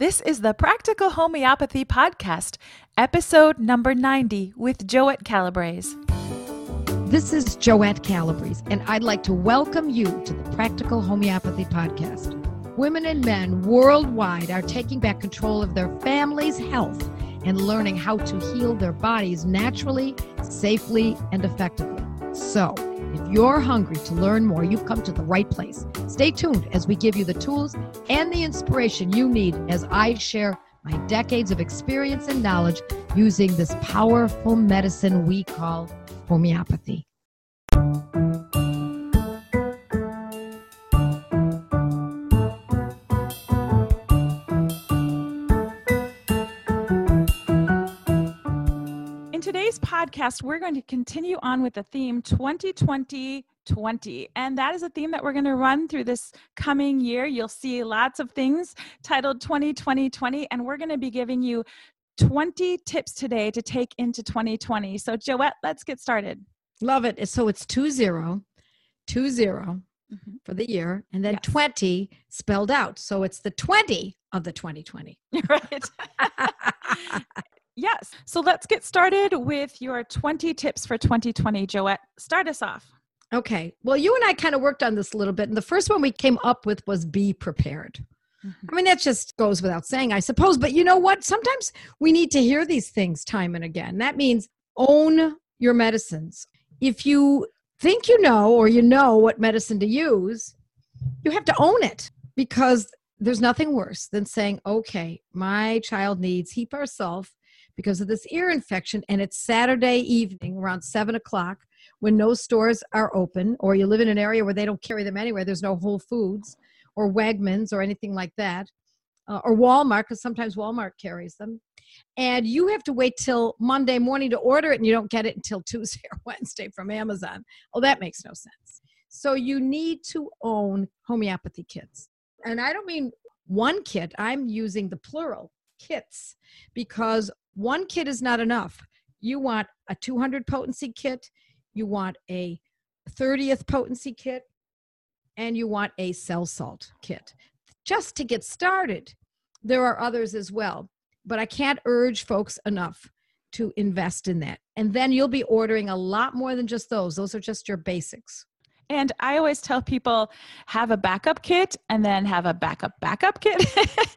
This is the Practical Homeopathy Podcast, episode number 90 with Joette Calabrese. This is Joette Calabrese, and I'd like to welcome you to the Practical Homeopathy Podcast. Women and men worldwide are taking back control of their family's health and learning how to heal their bodies naturally, safely, and effectively. So, you're hungry to learn more, you've come to the right place. Stay tuned as we give you the tools and the inspiration you need as I share my decades of experience and knowledge using this powerful medicine we call homeopathy. Podcast, we're going to continue on with the theme 2020 20. And that is a theme that we're going to run through this coming year. You'll see lots of things titled 2020 20, and we're going to be giving you 20 tips today to take into 2020. So, Joette, let's get started. Love it. So it's 2 0, 2 0 mm-hmm. for the year, and then yes. 20 spelled out. So it's the 20 of the 2020. Right. Yes. So let's get started with your 20 tips for 2020. Joette, start us off. Okay. Well, you and I kind of worked on this a little bit. And the first one we came up with was be prepared. Mm-hmm. I mean, that just goes without saying, I suppose. But you know what? Sometimes we need to hear these things time and again. That means own your medicines. If you think you know or you know what medicine to use, you have to own it because there's nothing worse than saying, okay, my child needs Hepar sulph because of this ear infection. And it's Saturday evening around seven o'clock when no stores are open, or you live in an area where they don't carry them anywhere. There's no Whole Foods or Wegmans or anything like that, uh, or Walmart, because sometimes Walmart carries them. And you have to wait till Monday morning to order it, and you don't get it until Tuesday or Wednesday from Amazon. Oh, that makes no sense. So you need to own homeopathy kits. And I don't mean one kit, I'm using the plural kits because one kit is not enough. You want a 200 potency kit, you want a 30th potency kit, and you want a cell salt kit just to get started. There are others as well, but I can't urge folks enough to invest in that. And then you'll be ordering a lot more than just those. Those are just your basics. And I always tell people have a backup kit and then have a backup backup kit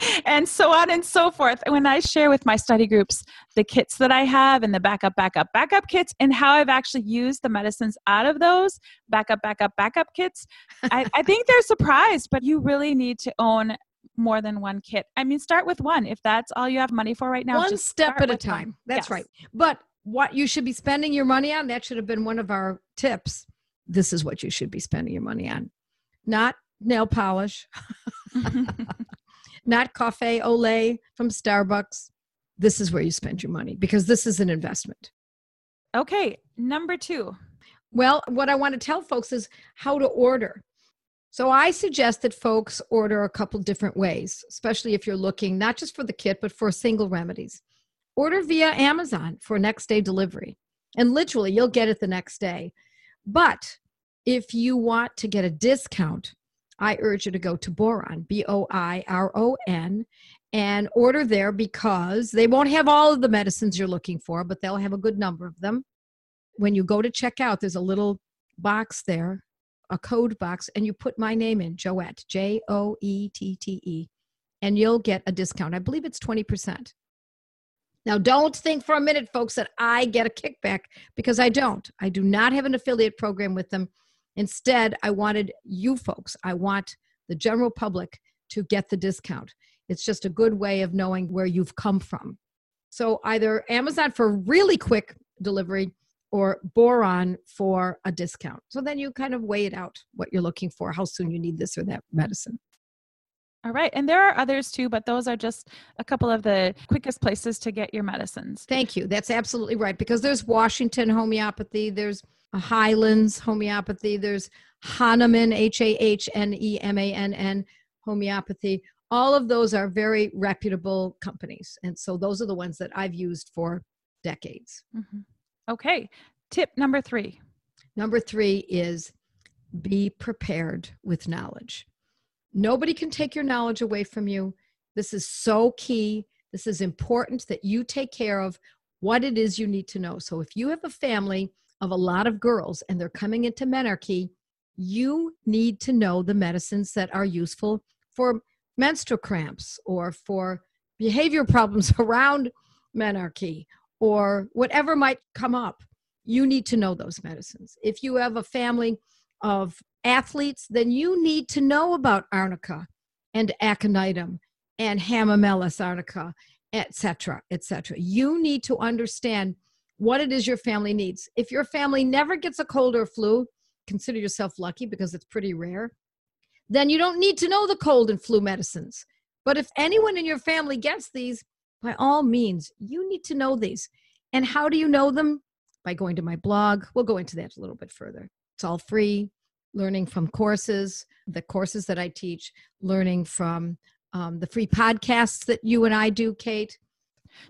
and so on and so forth. When I share with my study groups the kits that I have and the backup backup backup kits and how I've actually used the medicines out of those backup backup backup kits, I, I think they're surprised, but you really need to own more than one kit. I mean, start with one. If that's all you have money for right now, just one step at a time. One. That's yes. right. But what you should be spending your money on, that should have been one of our tips this is what you should be spending your money on. Not nail polish, not cafe au lait from Starbucks. This is where you spend your money because this is an investment. Okay, number two. Well, what I want to tell folks is how to order. So I suggest that folks order a couple different ways, especially if you're looking not just for the kit, but for single remedies. Order via Amazon for next day delivery. And literally, you'll get it the next day. But if you want to get a discount, I urge you to go to Boiron, B O I R O N, and order there because they won't have all of the medicines you're looking for, but they'll have a good number of them. When you go to check out, there's a little box there, a code box, and you put my name in, Joette, J O E T T E, and you'll get a discount. I believe it's 20%. Now, don't think for a minute, folks, that I get a kickback because I don't. I do not have an affiliate program with them. Instead, I wanted you folks, I want the general public to get the discount. It's just a good way of knowing where you've come from. So, either Amazon for really quick delivery or Boiron for a discount. So then you kind of weigh it out what you're looking for, how soon you need this or that medicine. All right. And there are others too, but those are just a couple of the quickest places to get your medicines. Thank you. That's absolutely right. Because there's Washington homeopathy, there's Highlands homeopathy, there's Hahnemann, H A H N E M A N N homeopathy. All of those are very reputable companies. And so those are the ones that I've used for decades. Mm-hmm. Okay. Tip number three. Number three is be prepared with knowledge. Nobody can take your knowledge away from you. This is so key. This is important that you take care of what it is you need to know. So if you have a family of a lot of girls and they're coming into menarche, you need to know the medicines that are useful for menstrual cramps or for behavior problems around menarche or whatever might come up. You need to know those medicines. If you have a family of athletes, then you need to know about arnica and aconitum and Hamamelis arnica, etc., etc. You need to understand what it is your family needs. If your family never gets a cold or flu, consider yourself lucky because it's pretty rare. Then you don't need to know the cold and flu medicines. But if anyone in your family gets these, by all means, you need to know these. And how do you know them? By going to my blog. We'll go into that a little bit further. It's all free, learning from courses, the courses that I teach, learning from um, the free podcasts that you and I do, Kate.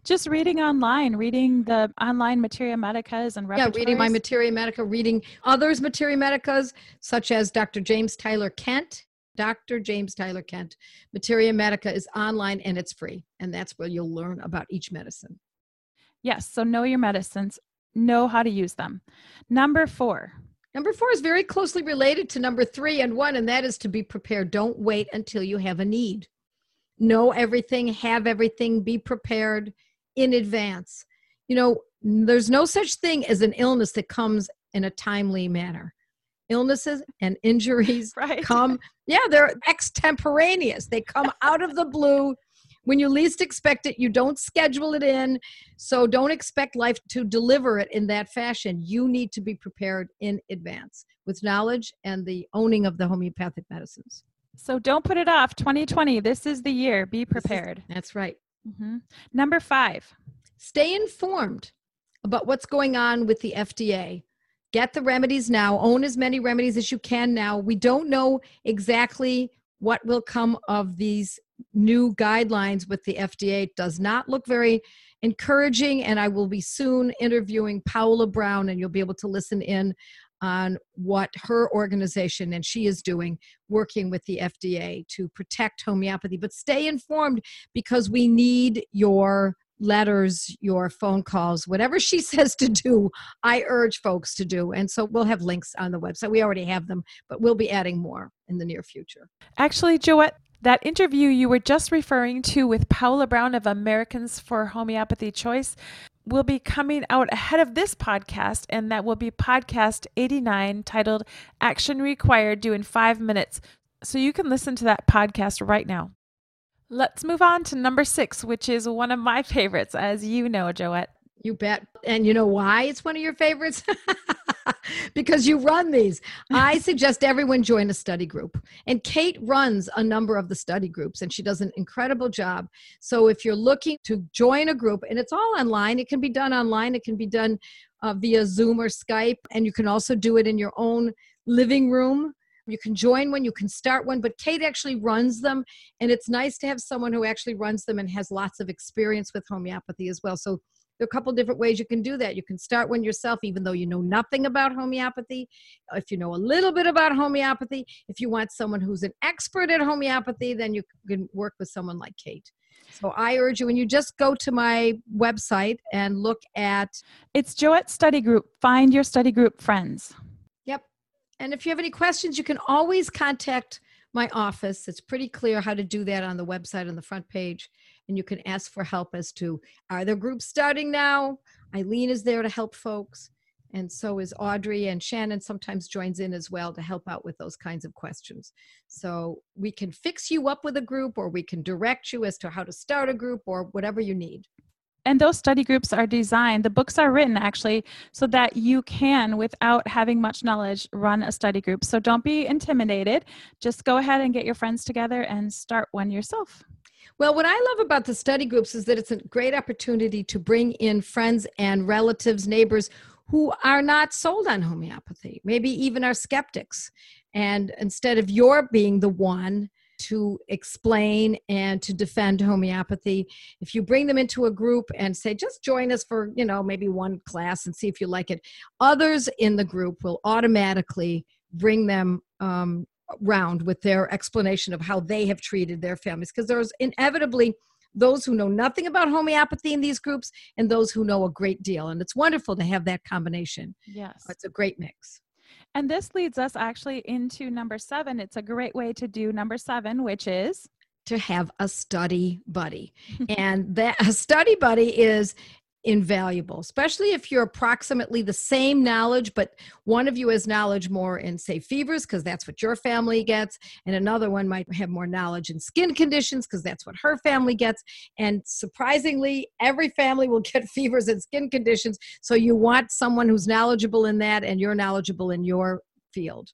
Just reading online, reading the online Materia Medicas and yeah, reading my Materia Medica, reading others Materia Medicas, such as Dr. James Tyler Kent. Dr. James Tyler Kent. Materia Medica is online and it's free, and that's where you'll learn about each medicine. Yes, so know your medicines, know how to use them. Number four. Number four is very closely related to number three and one, and that is to be prepared. Don't wait until you have a need know everything, have everything, be prepared in advance. You know, there's no such thing as an illness that comes in a timely manner. Illnesses and injuries right. come, yeah, they're extemporaneous. They come out of the blue when you least expect it. You don't schedule it in. So don't expect life to deliver it in that fashion. You need to be prepared in advance with knowledge and the owning of the homeopathic medicines. So don't put it off. 2020, this is the year. Be prepared. Is, that's right. Mm-hmm. Number five, stay informed about what's going on with the FDA. Get the remedies now. Own as many remedies as you can now. We don't know exactly what will come of these new guidelines with the FDA. Does not look very encouraging, and I will be soon interviewing Paola Brown, and you'll be able to listen in on what her organization and she is doing working with the FDA to protect homeopathy. But stay informed because we need your letters, your phone calls, whatever she says to do, I urge folks to do. And so we'll have links on the website. We already have them, but we'll be adding more in the near future. Actually, Joette, that interview you were just referring to with Paola Brown of Americans for Homeopathy Choice will be coming out ahead of this podcast, and that will be podcast 89 titled Action Required Due in Five Minutes. So you can listen to that podcast right now. Let's move on to number six, which is one of my favorites, as you know, Joette. You bet. And you know why it's one of your favorites? because you run these. I suggest everyone join a study group. And Kate runs a number of the study groups and she does an incredible job. So if you're looking to join a group, and it's all online, it can be done online, it can be done uh, via Zoom or Skype, and you can also do it in your own living room. You can join one, you can start one, but Kate actually runs them. And it's nice to have someone who actually runs them and has lots of experience with homeopathy as well. So there are a couple different ways you can do that. You can start one yourself, even though you know nothing about homeopathy. If you know a little bit about homeopathy, if you want someone who's an expert at homeopathy, then you can work with someone like Kate. So I urge you when you just go to my website and look at it's Joette Study Group. Find your study group friends. And if you have any questions, you can always contact my office. It's pretty clear how to do that on the website on the front page and you can ask for help as to are there groups starting now? Eileen is there to help folks. And so is Audrey and Shannon sometimes joins in as well to help out with those kinds of questions. So we can fix you up with a group or we can direct you as to how to start a group or whatever you need. And those study groups are designed, the books are written actually, so that you can, without having much knowledge, run a study group. So don't be intimidated. Just go ahead and get your friends together and start one yourself. Well, what I love about the study groups is that it's a great opportunity to bring in friends and relatives, neighbors who are not sold on homeopathy, maybe even are skeptics. And instead of your being the one to explain and to defend homeopathy, if you bring them into a group and say, just join us for, you know, maybe one class and see if you like it, others in the group will automatically bring them um, round with their explanation of how they have treated their families. Because there's inevitably those who know nothing about homeopathy in these groups and those who know a great deal. And it's wonderful to have that combination. Yes. it's a great mix And this leads us actually into number seven. It's a great way to do number seven, which is to have a study buddy. and that a study buddy is invaluable, especially if you're approximately the same knowledge, but one of you has knowledge more in, say, fevers, because that's what your family gets, and another one might have more knowledge in skin conditions, because that's what her family gets. And surprisingly, every family will get fevers and skin conditions. So you want someone who's knowledgeable in that, and you're knowledgeable in your field.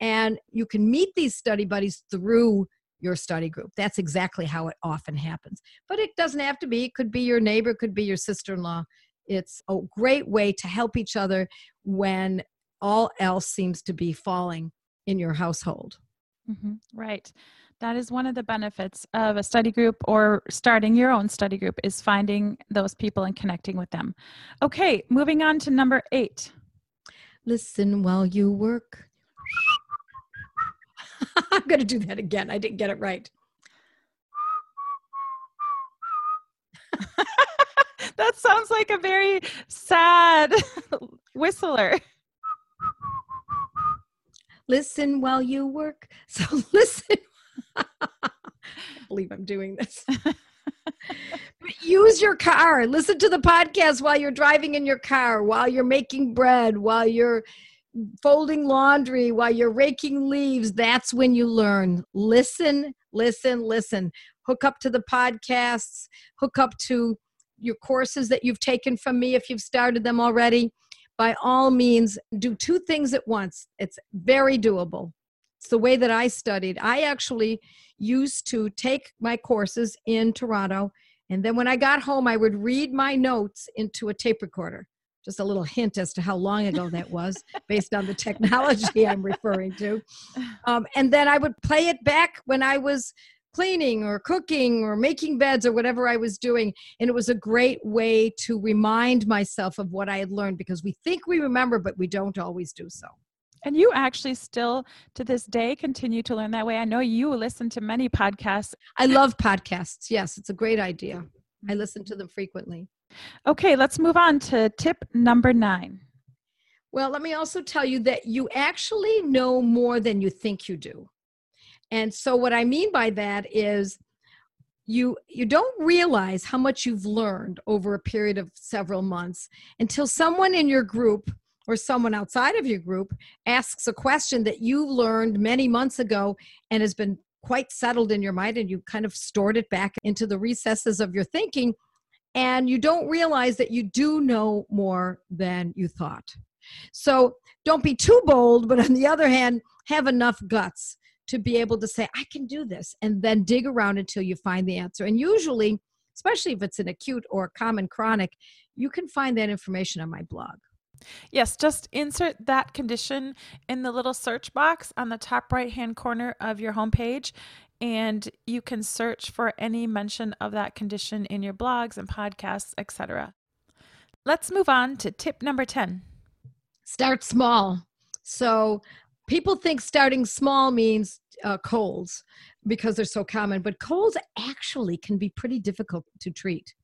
And you can meet these study buddies through your study group. That's exactly how it often happens. But it doesn't have to be. It could be your neighbor, it could be your sister in law. It's a great way to help each other when all else seems to be falling in your household. Mhm, right. That is one of the benefits of a study group or starting your own study group is finding those people and connecting with them. Okay, moving on to number eight. Listen while you work. I'm going to do that again. I didn't get it right. that sounds like a very sad whistler. Listen while you work. So listen. I believe I'm doing this. Use your car. Listen to the podcast while you're driving in your car, while you're making bread, while you're folding laundry, while you're raking leaves. That's when you learn. Listen, listen, listen. Hook up to the podcasts, hook up to your courses that you've taken from me if you've started them already. By all means, do two things at once. It's very doable. It's the way that I studied. I actually used to take my courses in Toronto, and then when I got home, I would read my notes into a tape recorder. Just a little hint as to how long ago that was, based on the technology I'm referring to. Um, and then I would play it back when I was cleaning or cooking or making beds or whatever I was doing. And it was a great way to remind myself of what I had learned because we think we remember, but we don't always do so. And you actually still to this day continue to learn that way. I know you listen to many podcasts. I love podcasts. Yes, it's a great idea. I listen to them frequently. Okay, let's move on to tip number nine. Well, let me also tell you that you actually know more than you think you do. And so what I mean by that is you you don't realize how much you've learned over a period of several months until someone in your group or someone outside of your group asks a question that you learned many months ago and has been quite settled in your mind and you kind of stored it back into the recesses of your thinking and you don't realize that you do know more than you thought. So don't be too bold, but on the other hand, have enough guts to be able to say, I can do this, and then dig around until you find the answer. And usually, especially if it's an acute or common chronic, you can find that information on my blog. Yes, just insert that condition in the little search box on the top right hand corner of your homepage, and you can search for any mention of that condition in your blogs and podcasts, etc. Let's move on to tip number 10. Start small. So people think starting small means uh, colds because they're so common, but colds actually can be pretty difficult to treat.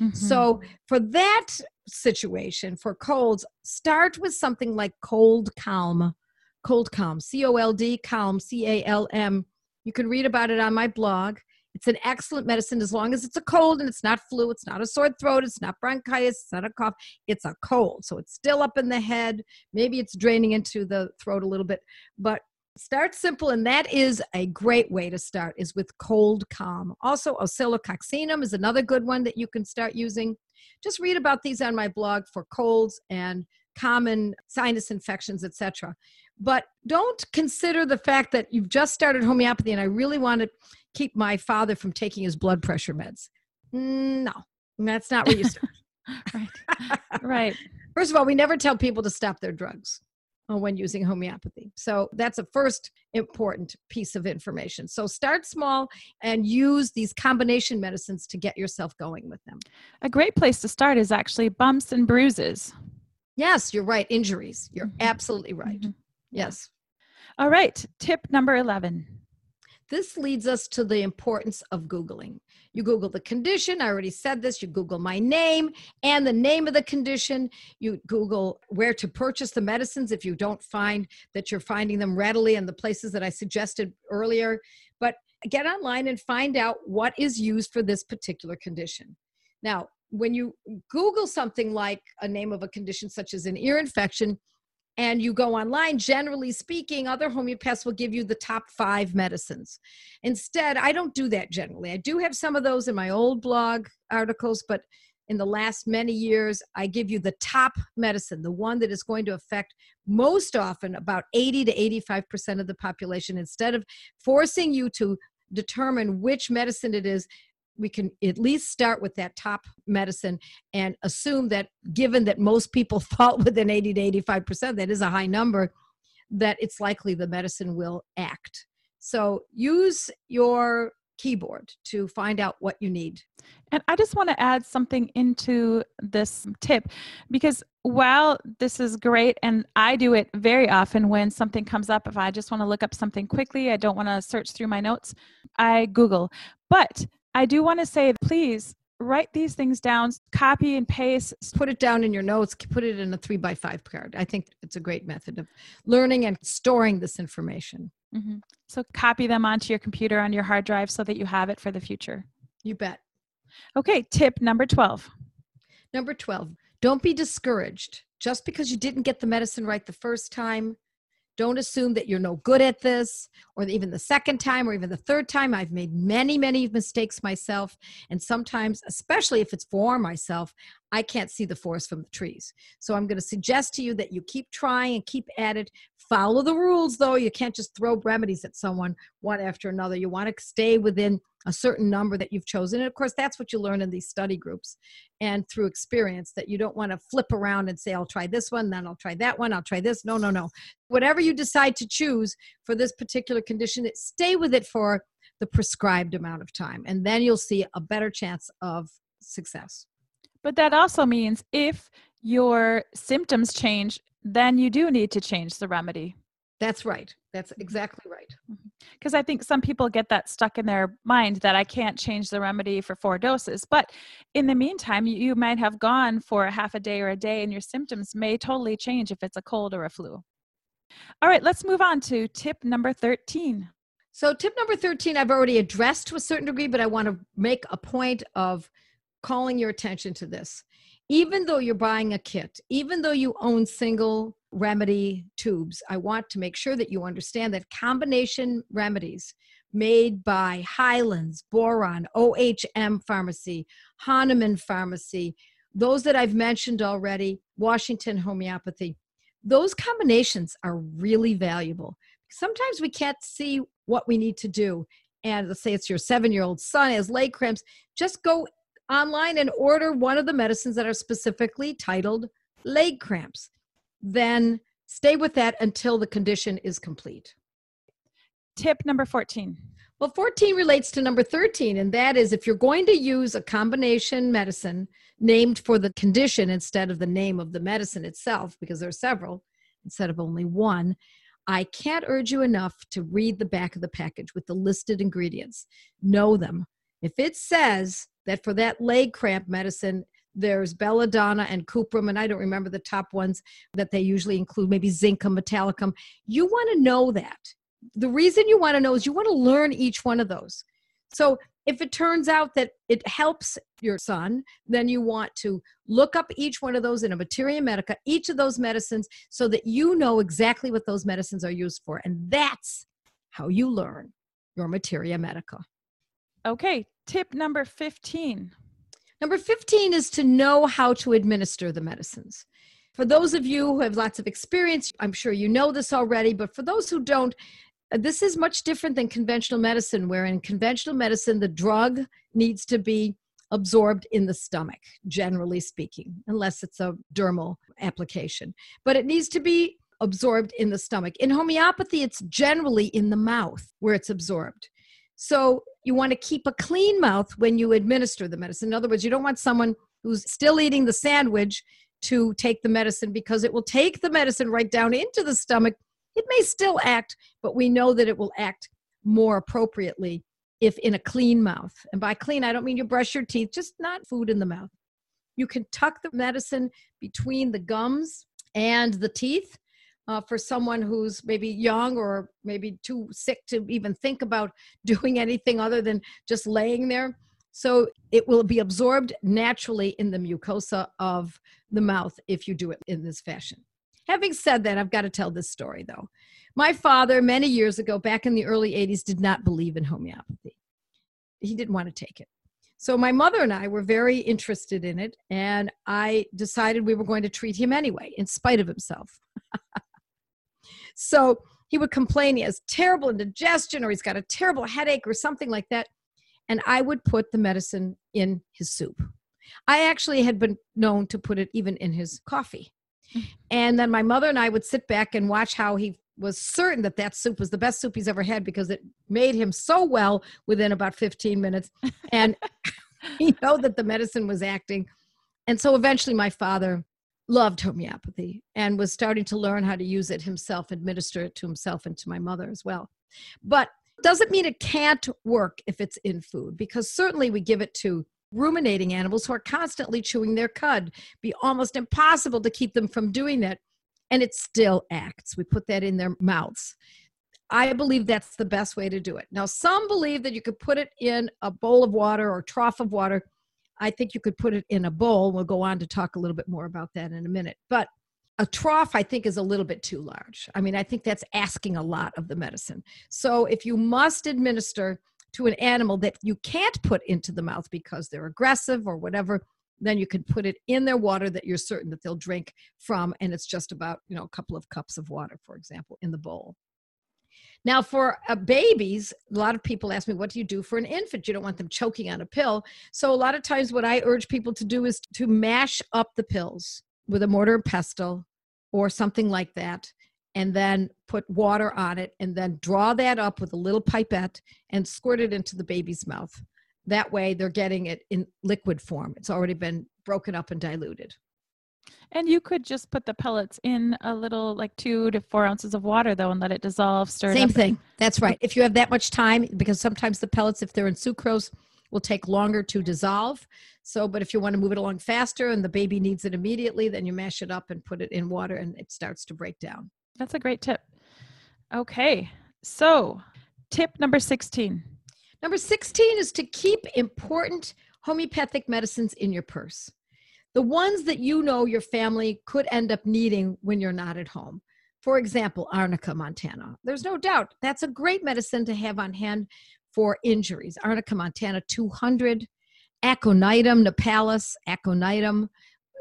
Mm-hmm. So, for that situation, for colds, start with something like Cold Calm. Cold Calm, C O L D, Calm, C A L M. You can read about it on my blog. It's an excellent medicine as long as it's a cold and it's not flu, it's not a sore throat, it's not bronchitis, it's not a cough, it's a cold. So it's still up in the head. Maybe it's draining into the throat a little bit, but start simple and that is a great way to start is with cold calm. Also oscillococcinum is another good one that you can start using. Just read about these on my blog for colds and common sinus infections etc but don't consider the fact that you've just started homeopathy and i really want to keep my father from taking his blood pressure meds. Mm, no that's not where you start. Right right. First of all we never tell people to stop their drugs when using homeopathy. So that's a first important piece of information. So start small and use these combination medicines to get yourself going with them. A great place to start is actually bumps and bruises. Yes, you're right. Injuries. You're Mhm. absolutely right. Mhm. Yes. All right, tip number 11. This leads us to the importance of Googling. You Google the condition. I already said this. You Google my name and the name of the condition. You Google where to purchase the medicines if you don't find that you're finding them readily in the places that I suggested earlier. But get online and find out what is used for this particular condition. Now, when you Google something like a name of a condition such as an ear infection, and you go online, generally speaking, other homeopaths will give you the top five medicines. Instead, I don't do that generally. I do have some of those in my old blog articles, but in the last many years, I give you the top medicine, the one that is going to affect most often about 80 to 85% of the population. Instead of forcing you to determine which medicine it is, we can at least start with that top medicine and assume that given that most people fall within 80 to 85%, that is a high number, that it's likely the medicine will act. So use your keyboard to find out what you need. And I just want to add something into this tip because while this is great, and I do it very often when something comes up, if I just want to look up something quickly, I don't want to search through my notes, I Google. But I do want to say, please write these things down, copy and paste. Put it down in your notes, put it in a three by five card. I think it's a great method of learning and storing this information. Mm-hmm. So copy them onto your computer on your hard drive so that you have it for the future. You bet. Okay, tip number 12. Number 12, don't be discouraged. Just because you didn't get the medicine right the first time don't assume that you're no good at this, or even the second time, or even the third time. I've made many, many mistakes myself. And sometimes, especially if it's for myself, I can't see the forest from the trees. So I'm going to suggest to you that you keep trying and keep at it. Follow the rules, though. You can't just throw remedies at someone one after another. You want to stay within a certain number that you've chosen. And of course, that's what you learn in these study groups and through experience that you don't want to flip around and say, I'll try this one, then I'll try that one, I'll try this. No, no, no. Whatever you decide to choose for this particular condition, stay with it for the prescribed amount of time. And then you'll see a better chance of success. But that also means if your symptoms change, then you do need to change the remedy. That's right. That's mm-hmm. exactly right. Because mm-hmm. I think some people get that stuck in their mind that I can't change the remedy for four doses. But in the meantime, you might have gone for a half a day or a day, and your symptoms may totally change if it's a cold or a flu. All right, let's move on to tip number 13. So, tip number 13, I've already addressed to a certain degree, but I want to make a point of calling your attention to this. Even though you're buying a kit, even though you own single remedy tubes, I want to make sure that you understand that combination remedies made by Highlands, Boiron, OHM Pharmacy, Hahnemann Pharmacy, those that I've mentioned already, Washington Homeopathy, those combinations are really valuable. Sometimes we can't see what we need to do. And let's say it's your seven year old son has leg cramps, just go online and order one of the medicines that are specifically titled leg cramps then stay with that until the condition is complete. Tip number 14. Well, 14 relates to number 13, and that is if you're going to use a combination medicine named for the condition instead of the name of the medicine itself, because there are several instead of only one, I can't urge you enough to read the back of the package with the listed ingredients. Know them. If it says that for that leg cramp medicine, there's belladonna and cuprum, and I don't remember the top ones that they usually include, maybe zincum, metallicum. You want to know that. The reason you want to know is you want to learn each one of those. So if it turns out that it helps your son, then you want to look up each one of those in a materia medica, each of those medicines, so that you know exactly what those medicines are used for. And that's how you learn your materia medica. Okay, tip number 15. Number 15 is to know how to administer the medicines. For those of you who have lots of experience, I'm sure you know this already, but for those who don't, uh, this is much different than conventional medicine, where in conventional medicine, the drug needs to be absorbed in the stomach, generally speaking, unless it's a dermal application. But it needs to be absorbed in the stomach. In homeopathy, it's generally in the mouth where it's absorbed. So you want to keep a clean mouth when you administer the medicine. In other words, you don't want someone who's still eating the sandwich to take the medicine because it will take the medicine right down into the stomach It may still act, but we know that it will act more appropriately if in a clean mouth. And by clean, I don't mean you brush your teeth, just not food in the mouth. You can tuck the medicine between the gums and the teeth. Uh, for someone who's maybe young or maybe too sick to even think about doing anything other than just laying there. So it will be absorbed naturally in the mucosa of the mouth if you do it in this fashion. Having said that, I've got to tell this story though. My father, many years ago, back in the early 80s, did not believe in homeopathy. He didn't want to take it. So my mother and I were very interested in it, and I decided we were going to treat him anyway, in spite of himself. so he would complain he has terrible indigestion or he's got a terrible headache or something like that. And I would put the medicine in his soup. I actually had been known to put it even in his coffee. And then my mother and I would sit back and watch how he was certain that that soup was the best soup he's ever had because it made him so well within about 15 minutes and he know that the medicine was acting and so eventually my father loved homeopathy and was starting to learn how to use it himself administer it to himself and to my mother as well but doesn't mean it can't work if it's in food because certainly we give it to ruminating animals who are constantly chewing their cud be almost impossible to keep them from doing that and it still acts. We put that in their mouths. I believe that's the best way to do it. Now, some believe that you could put it in a bowl of water or trough of water. I think you could put it in a bowl. We'll go on to talk a little bit more about that in a minute. But a trough, I think, is a little bit too large. I mean, I think that's asking a lot of the medicine. So, if you must administer to an animal that you can't put into the mouth because they're aggressive or whatever, then you can put it in their water that you're certain that they'll drink from and it's just about you know a couple of cups of water for example in the bowl now for uh, babies a lot of people ask me what do you do for an infant you don't want them choking on a pill so a lot of times what i urge people to do is to mash up the pills with a mortar and pestle or something like that and then put water on it and then draw that up with a little pipette and squirt it into the baby's mouth that way, they're getting it in liquid form. It's already been broken up and diluted. And you could just put the pellets in a little, like two to four ounces of water, though, and let it dissolve. Stir Same thing. That's right. Mm-hmm. If you have that much time, because sometimes the pellets, if they're in sucrose, will take longer to dissolve. So, but if you want to move it along faster and the baby needs it immediately, then you mash it up and put it in water and it starts to break down. That's a great tip. Okay. So, tip number 16 Number 16 is to keep important homeopathic medicines in your purse. The ones that you know your family could end up needing when you're not at home. For example, Arnica montana. There's no doubt that's a great medicine to have on hand for injuries. Arnica montana 200, Aconitum napellus, Aconitum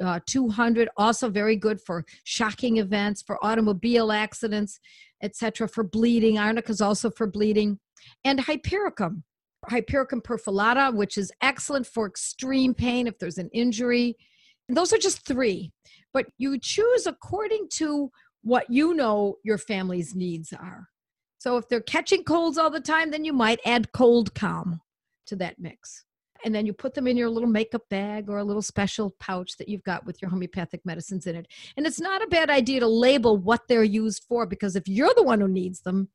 uh, 200, also very good for shocking events, for automobile accidents, etc., for bleeding. Arnica is also for bleeding. And Hypericum, Hypericum perfilata, which is excellent for extreme pain if there's an injury. Those are just three, but you choose according to what you know your family's needs are. So if they're catching colds all the time, then you might add cold calm to that mix. And then you put them in your little makeup bag or a little special pouch that you've got with your homeopathic medicines in it. And it's not a bad idea to label what they're used for because if you're the one who needs them,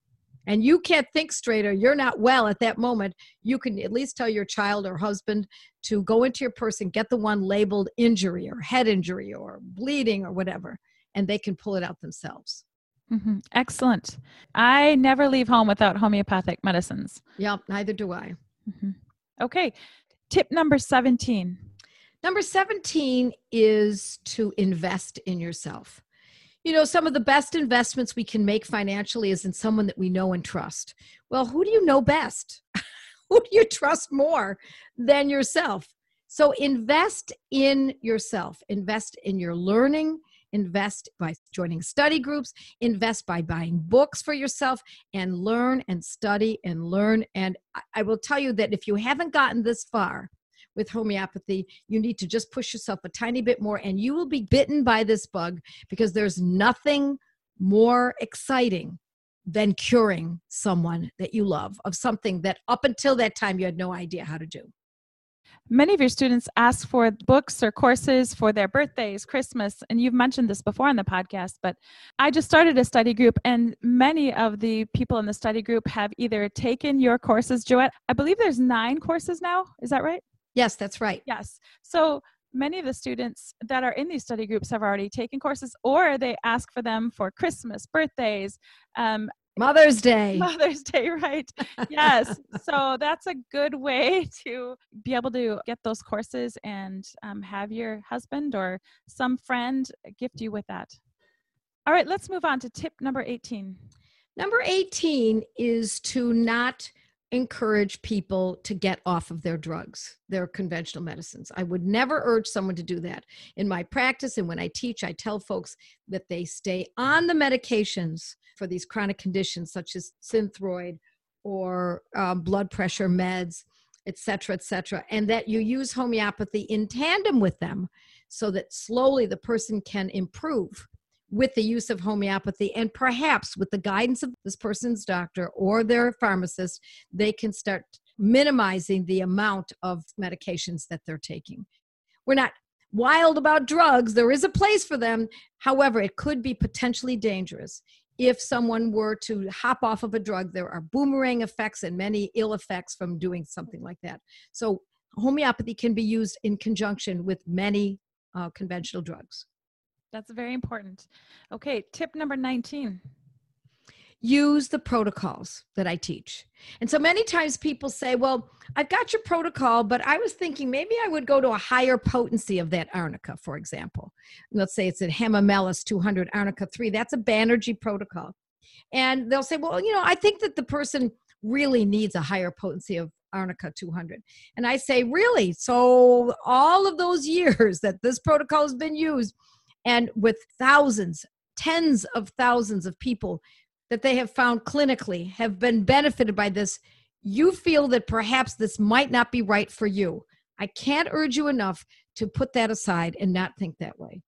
and you can't think straight or you're not well at that moment, you can at least tell your child or husband to go into your purse and get the one labeled injury or head injury or bleeding or whatever, and they can pull it out themselves. Mm-hmm. Excellent. I never leave home without homeopathic medicines. Yep, neither do I. Mm-hmm. Okay. Tip number 17. Number 17 is to invest in yourself you know, some of the best investments we can make financially is in someone that we know and trust. Well, who do you know best? who do you trust more than yourself? So invest in yourself, invest in your learning, invest by joining study groups, invest by buying books for yourself, and learn and study and learn. And I will tell you that if you haven't gotten this far, with homeopathy, you need to just push yourself a tiny bit more and you will be bitten by this bug because there's nothing more exciting than curing someone that you love of something that up until that time you had no idea how to do. many of your students ask for books or courses for their birthdays, Christmas, and you've mentioned this before on the podcast, but I just started a study group, and many of the people in the study group have either taken your courses, Joette. I believe there's nine courses now. Is that right? Yes, that's right. Yes. So many of the students that are in these study groups have already taken courses or they ask for them for Christmas, birthdays, um, Mother's Day. Mother's Day, right. yes. so that's a good way to be able to get those courses and um, have your husband or some friend gift you with that. All right, let's move on to tip number 18. Number 18 is to not encourage people to get off of their drugs, their conventional medicines. I would never urge someone to do that. In my practice and when I teach, I tell folks that they stay on the medications for these chronic conditions such as synthroid or um, blood pressure meds, et cetera, et cetera, and that you use homeopathy in tandem with them so that slowly the person can improve with the use of homeopathy and perhaps with the guidance of this person's doctor or their pharmacist, they can start minimizing the amount of medications that they're taking. We're not wild about drugs, there is a place for them. However, it could be potentially dangerous if someone were to hop off of a drug. There are boomerang effects and many ill effects from doing something like that. So, homeopathy can be used in conjunction with many uh, conventional drugs. That's very important. Okay, tip number 19 use the protocols that I teach. And so many times people say, Well, I've got your protocol, but I was thinking maybe I would go to a higher potency of that arnica, for example. Let's say it's a Hamamelis 200 arnica 3. That's a Banerjee protocol. And they'll say, Well, you know, I think that the person really needs a higher potency of arnica 200 and i say really so all of those years that this protocol has been used and with thousands, tens of thousands of people that they have found clinically have been benefited by this, you feel that perhaps this might not be right for you. I can't urge you enough to put that aside and not think that way.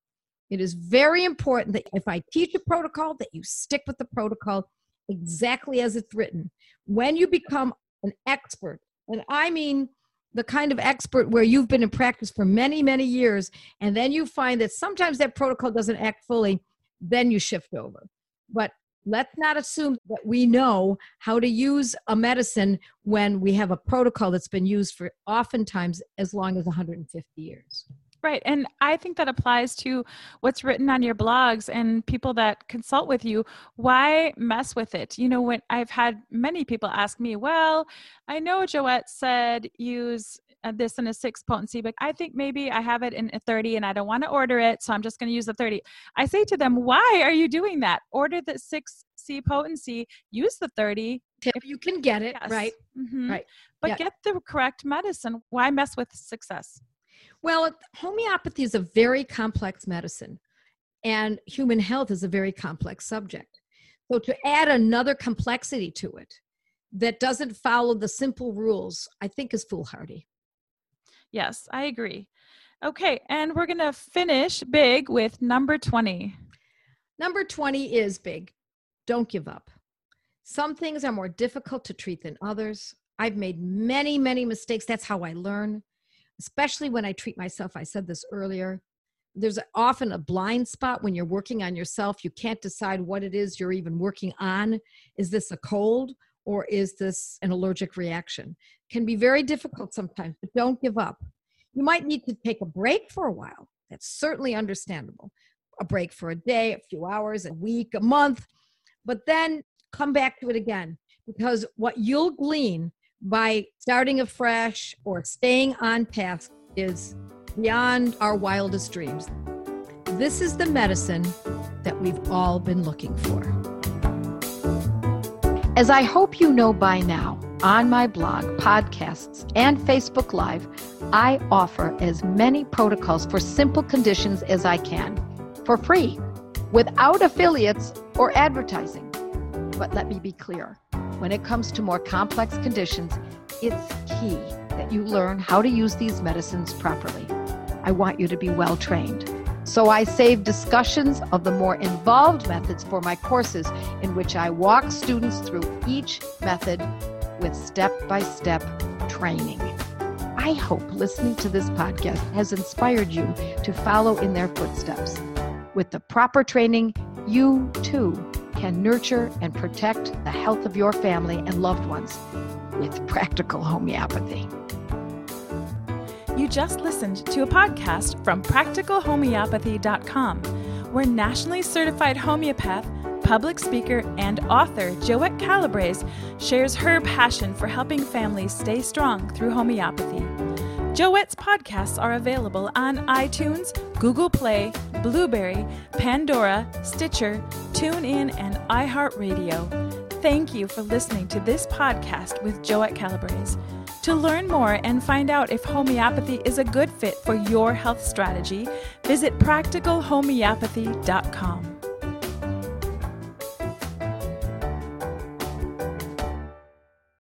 It is very important that if I teach a protocol, that you stick with the protocol exactly as it's written. When you become an expert, and I mean the kind of expert where you've been in practice for many, many years, and then you find that sometimes that protocol doesn't act fully, then you shift over. But let's not assume that we know how to use a medicine when we have a protocol that's been used for oftentimes as long as 150 years. Right. And I think that applies to what's written on your blogs and people that consult with you. Why mess with it? You know, when I've had many people ask me, well, I know Joette said use uh, this in a six potency, but I think maybe I have it in a 30 and I don't want to order it. So I'm just going to use the 30. I say to them, why are you doing that? Order the six C potency, use the 30. If you can get it, yes. right? Mm-hmm. Right. But yeah. get the correct medicine. Why mess with success? Well, homeopathy is a very complex medicine, and human health is a very complex subject. So, to add another complexity to it that doesn't follow the simple rules, I think is foolhardy. Yes, I agree. Okay, and we're going to finish big with number 20. Number 20 is big. Don't give up. Some things are more difficult to treat than others. I've made many, many mistakes. That's how I learn especially when I treat myself. I said this earlier. There's often a blind spot when you're working on yourself. You can't decide what it is you're even working on. Is this a cold or is this an allergic reaction? Can be very difficult sometimes, but don't give up. You might need to take a break for a while. That's certainly understandable. A break for a day, a few hours, a week, a month, but then come back to it again because what you'll glean by starting afresh or staying on task is beyond our wildest dreams. This is the medicine that we've all been looking for. As I hope you know by now, on my blog, podcasts, and Facebook Live, I offer as many protocols for simple conditions as I can for free, without affiliates or advertising. But let me be clear when it comes to more complex conditions, it's key that you learn how to use these medicines properly. I want you to be well trained. So I save discussions of the more involved methods for my courses, in which I walk students through each method with step by step training. I hope listening to this podcast has inspired you to follow in their footsteps. With the proper training, you too can nurture and protect the health of your family and loved ones with practical homeopathy. You just listened to a podcast from practicalhomeopathy.com, where nationally certified homeopath, public speaker, and author Joette Calabrese shares her passion for helping families stay strong through homeopathy. Joette's podcasts are available on iTunes, Google Play, Blubrry, Pandora, Stitcher, TuneIn, and iHeartRadio. Thank you for listening to this podcast with Joette Calabrese. To learn more and find out if homeopathy is a good fit for your health strategy, visit practicalhomeopathy.com.